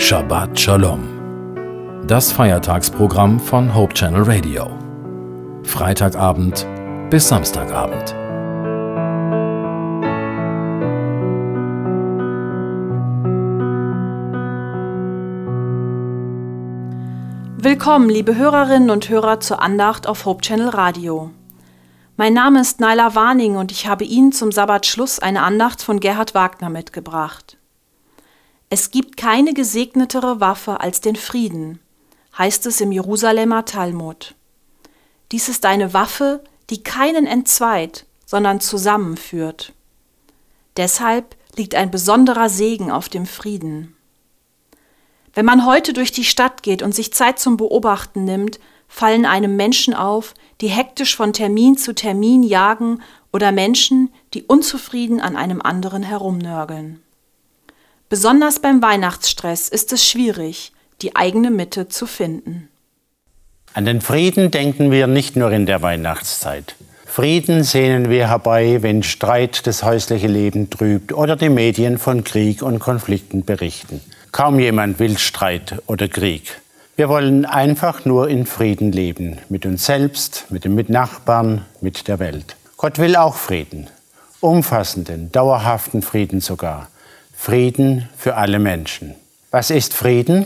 Shabbat Shalom. Das Feiertagsprogramm von Hope Channel Radio. Freitagabend bis Samstagabend. Willkommen, liebe Hörerinnen und Hörer zur Andacht auf Hope Channel Radio. Mein Name ist Naila Warning und ich habe Ihnen zum Sabbatschluss eine Andacht von Gerhard Wagner mitgebracht. Es gibt keine gesegnetere Waffe als den Frieden, heißt es im Jerusalemer Talmud. Dies ist eine Waffe, die keinen entzweit, sondern zusammenführt. Deshalb liegt ein besonderer Segen auf dem Frieden. Wenn man heute durch die Stadt geht und sich Zeit zum Beobachten nimmt, fallen einem Menschen auf, die hektisch von Termin zu Termin jagen oder Menschen, die unzufrieden an einem anderen herumnörgeln. Besonders beim Weihnachtsstress ist es schwierig, die eigene Mitte zu finden. An den Frieden denken wir nicht nur in der Weihnachtszeit. Frieden sehnen wir herbei, wenn Streit das häusliche Leben trübt oder die Medien von Krieg und Konflikten berichten. Kaum jemand will Streit oder Krieg. Wir wollen einfach nur in Frieden leben, mit uns selbst, mit den Mitnachbarn, mit der Welt. Gott will auch Frieden, umfassenden, dauerhaften Frieden sogar. Frieden für alle Menschen. Was ist Frieden?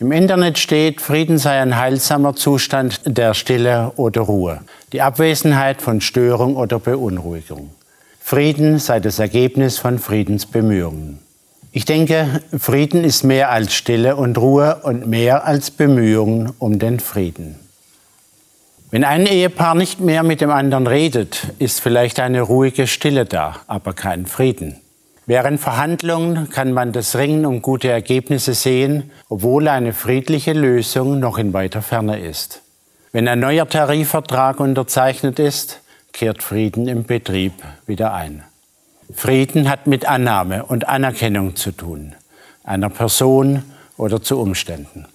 Im Internet steht, Frieden sei ein heilsamer Zustand der Stille oder Ruhe, die Abwesenheit von Störung oder Beunruhigung. Frieden sei das Ergebnis von Friedensbemühungen. Ich denke, Frieden ist mehr als Stille und Ruhe und mehr als Bemühungen um den Frieden. Wenn ein Ehepaar nicht mehr mit dem anderen redet, ist vielleicht eine ruhige Stille da, aber kein Frieden. Während Verhandlungen kann man das Ringen um gute Ergebnisse sehen, obwohl eine friedliche Lösung noch in weiter Ferne ist. Wenn ein neuer Tarifvertrag unterzeichnet ist, kehrt Frieden im Betrieb wieder ein. Frieden hat mit Annahme und Anerkennung zu tun, einer Person oder zu Umständen.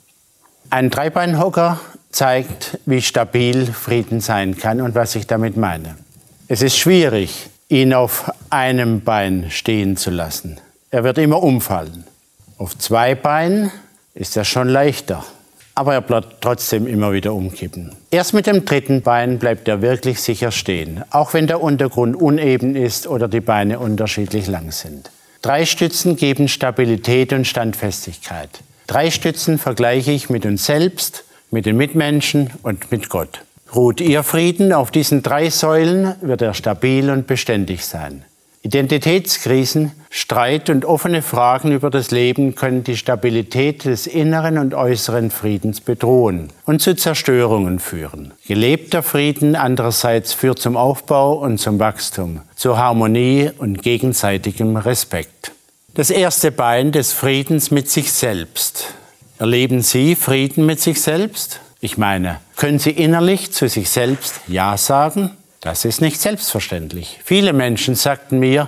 Ein Dreibeinhocker zeigt, wie stabil Frieden sein kann und was ich damit meine. Es ist schwierig, ihn auf einem Bein stehen zu lassen. Er wird immer umfallen. Auf zwei Beinen ist er schon leichter aber er bleibt trotzdem immer wieder umkippen. Erst mit dem dritten Bein bleibt er wirklich sicher stehen, auch wenn der Untergrund uneben ist oder die Beine unterschiedlich lang sind. Drei Stützen geben Stabilität und Standfestigkeit. Drei Stützen vergleiche ich mit uns selbst, mit den Mitmenschen und mit Gott. Ruht Ihr Frieden auf diesen drei Säulen, wird er stabil und beständig sein. Identitätskrisen, Streit und offene Fragen über das Leben können die Stabilität des inneren und äußeren Friedens bedrohen und zu Zerstörungen führen. Gelebter Frieden andererseits führt zum Aufbau und zum Wachstum, zur Harmonie und gegenseitigem Respekt. Das erste Bein des Friedens mit sich selbst. Erleben Sie Frieden mit sich selbst? Ich meine, können Sie innerlich zu sich selbst Ja sagen? Das ist nicht selbstverständlich. Viele Menschen sagten mir,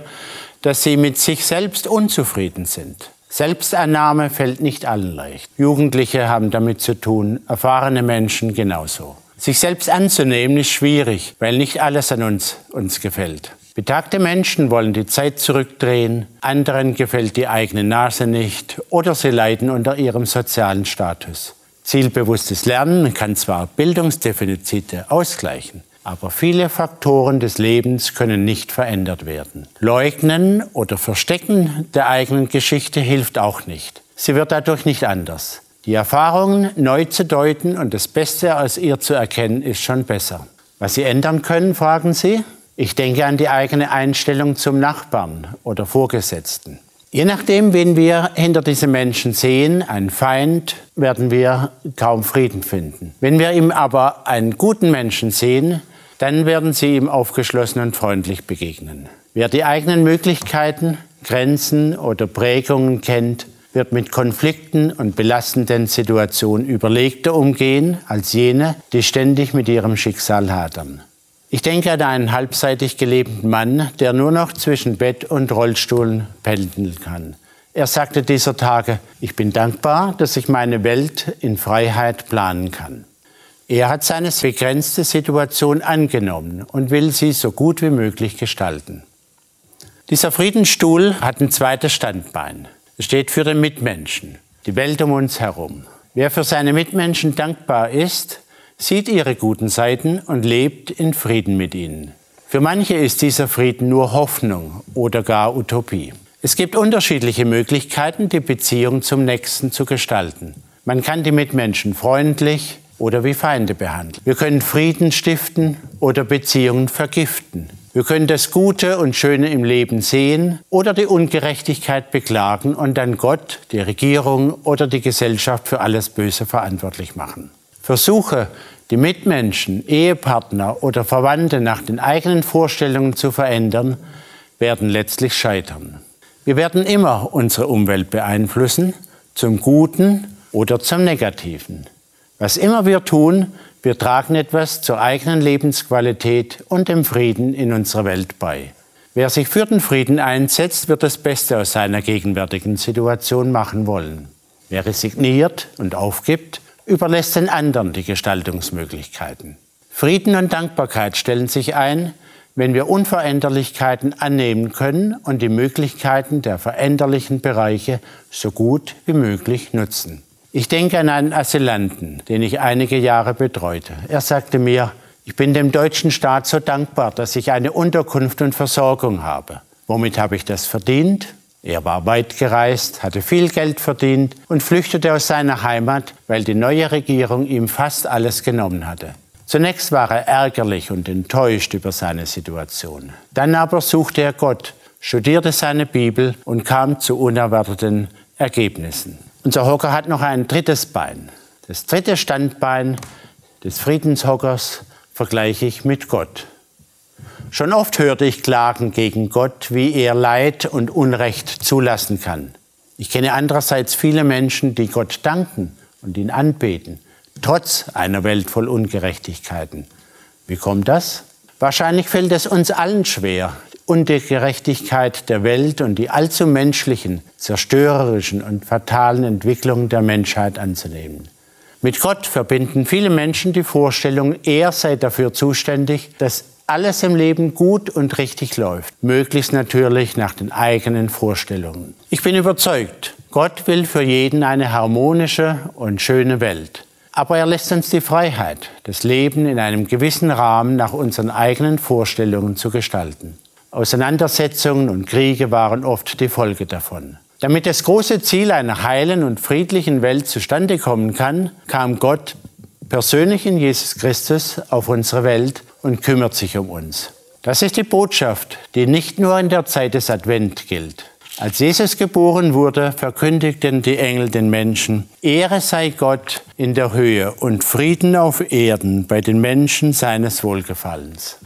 dass sie mit sich selbst unzufrieden sind. Selbstannahme fällt nicht allen leicht. Jugendliche haben damit zu tun, erfahrene Menschen genauso. Sich selbst anzunehmen ist schwierig, weil nicht alles an uns uns gefällt. Betagte Menschen wollen die Zeit zurückdrehen, anderen gefällt die eigene Nase nicht oder sie leiden unter ihrem sozialen Status. Zielbewusstes Lernen kann zwar Bildungsdefizite ausgleichen, aber viele Faktoren des Lebens können nicht verändert werden. Leugnen oder Verstecken der eigenen Geschichte hilft auch nicht. Sie wird dadurch nicht anders. Die Erfahrungen neu zu deuten und das Beste aus ihr zu erkennen, ist schon besser. Was Sie ändern können, fragen Sie? Ich denke an die eigene Einstellung zum Nachbarn oder Vorgesetzten. Je nachdem, wen wir hinter diesen Menschen sehen, einen Feind, werden wir kaum Frieden finden. Wenn wir ihm aber einen guten Menschen sehen, dann werden Sie ihm aufgeschlossen und freundlich begegnen. Wer die eigenen Möglichkeiten, Grenzen oder Prägungen kennt, wird mit Konflikten und belastenden Situationen überlegter umgehen als jene, die ständig mit ihrem Schicksal hadern. Ich denke an einen halbseitig gelebten Mann, der nur noch zwischen Bett und Rollstuhl pendeln kann. Er sagte dieser Tage, ich bin dankbar, dass ich meine Welt in Freiheit planen kann. Er hat seine begrenzte Situation angenommen und will sie so gut wie möglich gestalten. Dieser Friedensstuhl hat ein zweites Standbein. Es steht für den Mitmenschen. die Welt um uns herum. Wer für seine Mitmenschen dankbar ist, sieht ihre guten Seiten und lebt in Frieden mit ihnen. Für manche ist dieser Frieden nur Hoffnung oder gar Utopie. Es gibt unterschiedliche Möglichkeiten, die Beziehung zum Nächsten zu gestalten. Man kann die Mitmenschen freundlich oder wie Feinde behandeln. Wir können Frieden stiften oder Beziehungen vergiften. Wir können das Gute und Schöne im Leben sehen oder die Ungerechtigkeit beklagen und dann Gott, die Regierung oder die Gesellschaft für alles Böse verantwortlich machen. Versuche, die Mitmenschen, Ehepartner oder Verwandte nach den eigenen Vorstellungen zu verändern, werden letztlich scheitern. Wir werden immer unsere Umwelt beeinflussen, zum Guten oder zum Negativen. Was immer wir tun, wir tragen etwas zur eigenen Lebensqualität und dem Frieden in unserer Welt bei. Wer sich für den Frieden einsetzt, wird das Beste aus seiner gegenwärtigen Situation machen wollen. Wer resigniert und aufgibt, überlässt den anderen die Gestaltungsmöglichkeiten. Frieden und Dankbarkeit stellen sich ein, wenn wir Unveränderlichkeiten annehmen können und die Möglichkeiten der veränderlichen Bereiche so gut wie möglich nutzen. Ich denke an einen Asylanten, den ich einige Jahre betreute. Er sagte mir, ich bin dem deutschen Staat so dankbar, dass ich eine Unterkunft und Versorgung habe. Womit habe ich das verdient? Er war weit gereist, hatte viel Geld verdient und flüchtete aus seiner Heimat, weil die neue Regierung ihm fast alles genommen hatte. Zunächst war er ärgerlich und enttäuscht über seine Situation. Dann aber suchte er Gott, studierte seine Bibel und kam zu unerwarteten Ergebnissen. Unser Hocker hat noch ein drittes Bein. Das dritte Standbein des Friedenshockers vergleiche ich mit Gott. Schon oft hörte ich Klagen gegen Gott, wie er Leid und Unrecht zulassen kann. Ich kenne andererseits viele Menschen, die Gott danken und ihn anbeten, trotz einer Welt voll Ungerechtigkeiten. Wie kommt das? Wahrscheinlich fällt es uns allen schwer, Ungerechtigkeit der Welt und die allzu menschlichen, zerstörerischen und fatalen Entwicklungen der Menschheit anzunehmen. Mit Gott verbinden viele Menschen die Vorstellung, er sei dafür zuständig, dass alles im Leben gut und richtig läuft, möglichst natürlich nach den eigenen Vorstellungen. Ich bin überzeugt, Gott will für jeden eine harmonische und schöne Welt. Aber er lässt uns die Freiheit, das Leben in einem gewissen Rahmen nach unseren eigenen Vorstellungen zu gestalten. Auseinandersetzungen und Kriege waren oft die Folge davon. Damit das große Ziel einer heilen und friedlichen Welt zustande kommen kann, kam Gott persönlich in Jesus Christus auf unsere Welt und kümmert sich um uns. Das ist die Botschaft, die nicht nur in der Zeit des Advent gilt. Als Jesus geboren wurde, verkündigten die Engel den Menschen, Ehre sei Gott in der Höhe und Frieden auf Erden bei den Menschen seines Wohlgefallens.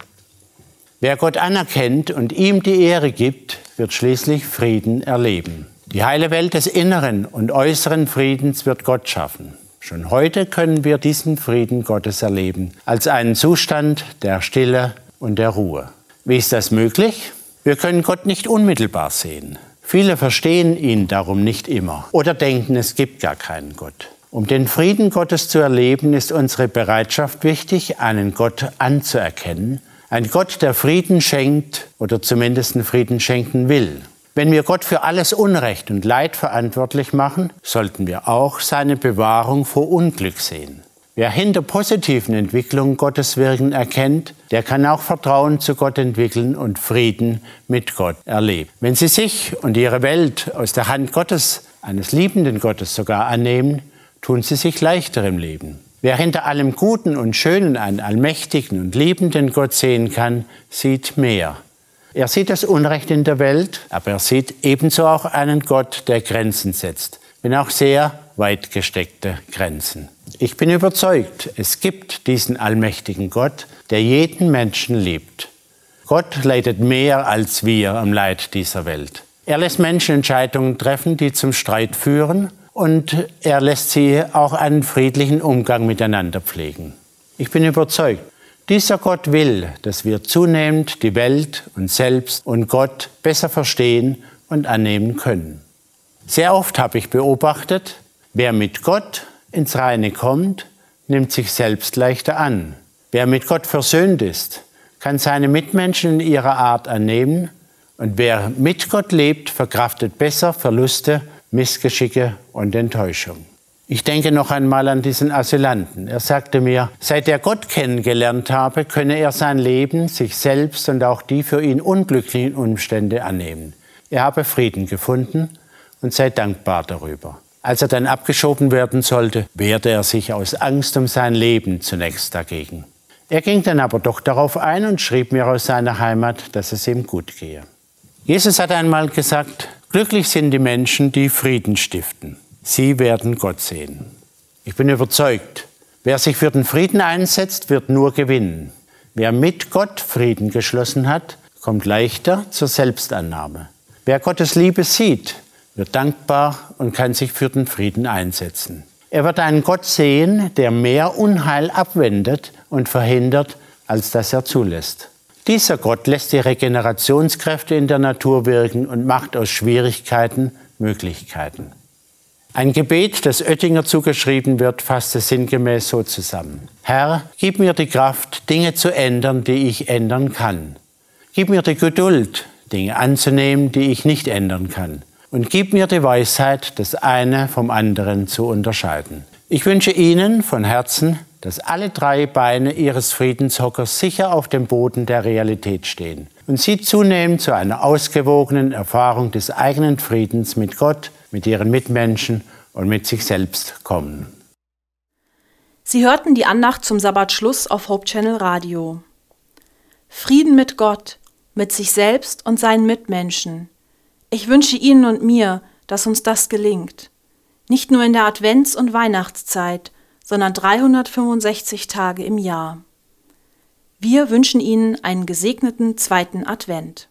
Wer Gott anerkennt und ihm die Ehre gibt, wird schließlich Frieden erleben. Die heile Welt des inneren und äußeren Friedens wird Gott schaffen. Schon heute können wir diesen Frieden Gottes erleben, als einen Zustand der Stille und der Ruhe. Wie ist das möglich? Wir können Gott nicht unmittelbar sehen. Viele verstehen ihn darum nicht immer oder denken, es gibt gar keinen Gott. Um den Frieden Gottes zu erleben, ist unsere Bereitschaft wichtig, einen Gott anzuerkennen, ein Gott, der Frieden schenkt oder zumindest Frieden schenken will. Wenn wir Gott für alles Unrecht und Leid verantwortlich machen, sollten wir auch seine Bewahrung vor Unglück sehen. Wer hinter positiven Entwicklungen Gottes Wirken erkennt, der kann auch Vertrauen zu Gott entwickeln und Frieden mit Gott erleben. Wenn Sie sich und Ihre Welt aus der Hand Gottes, eines liebenden Gottes sogar annehmen, tun Sie sich leichter im Leben. Wer hinter allem Guten und Schönen einen allmächtigen und liebenden Gott sehen kann, sieht mehr. Er sieht das Unrecht in der Welt, aber er sieht ebenso auch einen Gott, der Grenzen setzt, wenn auch sehr weit gesteckte Grenzen. Ich bin überzeugt, es gibt diesen allmächtigen Gott, der jeden Menschen liebt. Gott leidet mehr als wir am Leid dieser Welt. Er lässt Menschen Entscheidungen treffen, die zum Streit führen, und er lässt sie auch einen friedlichen Umgang miteinander pflegen. Ich bin überzeugt, dieser Gott will, dass wir zunehmend die Welt, und selbst und Gott besser verstehen und annehmen können. Sehr oft habe ich beobachtet, wer mit Gott ins Reine kommt, nimmt sich selbst leichter an. Wer mit Gott versöhnt ist, kann seine Mitmenschen in ihrer Art annehmen und wer mit Gott lebt, verkraftet besser Verluste, Missgeschicke und Enttäuschung. Ich denke noch einmal an diesen Asylanten. Er sagte mir, seit er Gott kennengelernt habe, könne er sein Leben, sich selbst und auch die für ihn unglücklichen Umstände annehmen. Er habe Frieden gefunden und sei dankbar darüber. Als er dann abgeschoben werden sollte, wehrte er sich aus Angst um sein Leben zunächst dagegen. Er ging dann aber doch darauf ein und schrieb mir aus seiner Heimat, dass es ihm gut gehe. Jesus hat einmal gesagt, glücklich sind die Menschen, die Frieden stiften. Sie werden Gott sehen. Ich bin überzeugt, wer sich für den Frieden einsetzt, wird nur gewinnen. Wer mit Gott Frieden geschlossen hat, kommt leichter zur Selbstannahme. Wer Gottes Liebe sieht, wird dankbar und kann sich für den Frieden einsetzen. Er wird einen Gott sehen, der mehr Unheil abwendet und verhindert, als dass er zulässt. Dieser Gott lässt die Regenerationskräfte in der Natur wirken und macht aus Schwierigkeiten Möglichkeiten. Ein Gebet, das Oettinger zugeschrieben wird, fasst es sinngemäß so zusammen. Herr, gib mir die Kraft, Dinge zu ändern, die ich ändern kann. Gib mir die Geduld, Dinge anzunehmen, die ich nicht ändern kann. Und gib mir die Weisheit, das eine vom anderen zu unterscheiden. Ich wünsche Ihnen von Herzen, dass alle drei Beine Ihres Friedenshockers sicher auf dem Boden der Realität stehen und Sie zunehmend zu einer ausgewogenen Erfahrung des eigenen Friedens mit Gott, mit ihren Mitmenschen und mit sich selbst kommen. Sie hörten die Andacht zum Sabbatschluss auf Hope Channel Radio. Frieden mit Gott, mit sich selbst und seinen Mitmenschen. Ich wünsche Ihnen und mir, dass uns das gelingt. Nicht nur in der Advents- und Weihnachtszeit, sondern 365 Tage im Jahr. Wir wünschen Ihnen einen gesegneten zweiten Advent.